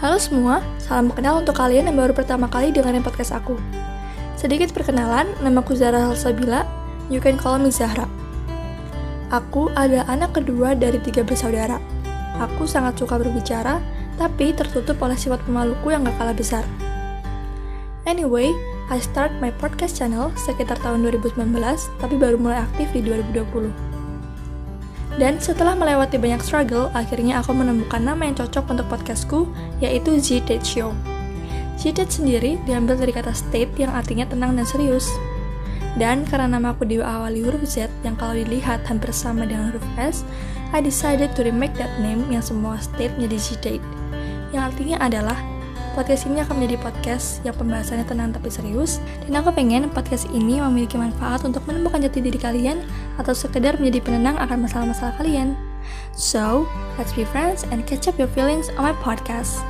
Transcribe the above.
Halo semua, salam kenal untuk kalian yang baru pertama kali dengerin podcast aku. Sedikit perkenalan, namaku Zara Halsabila, you can call me Zahra. Aku adalah anak kedua dari tiga bersaudara. Aku sangat suka berbicara, tapi tertutup oleh sifat pemaluku yang gak kalah besar. Anyway, I start my podcast channel sekitar tahun 2019, tapi baru mulai aktif di 2020. Dan setelah melewati banyak struggle, akhirnya aku menemukan nama yang cocok untuk podcastku, yaitu Z-Date Show. Z-Date sendiri diambil dari kata state yang artinya tenang dan serius. Dan karena nama aku diawali huruf Z yang kalau dilihat hampir sama dengan huruf S, I decided to remake that name yang semua state menjadi Z-Date. Yang artinya adalah Podcast ini akan menjadi podcast yang pembahasannya tenang tapi serius, dan aku pengen podcast ini memiliki manfaat untuk menemukan jati diri kalian atau sekedar menjadi penenang akan masalah-masalah kalian. So, let's be friends and catch up your feelings on my podcast.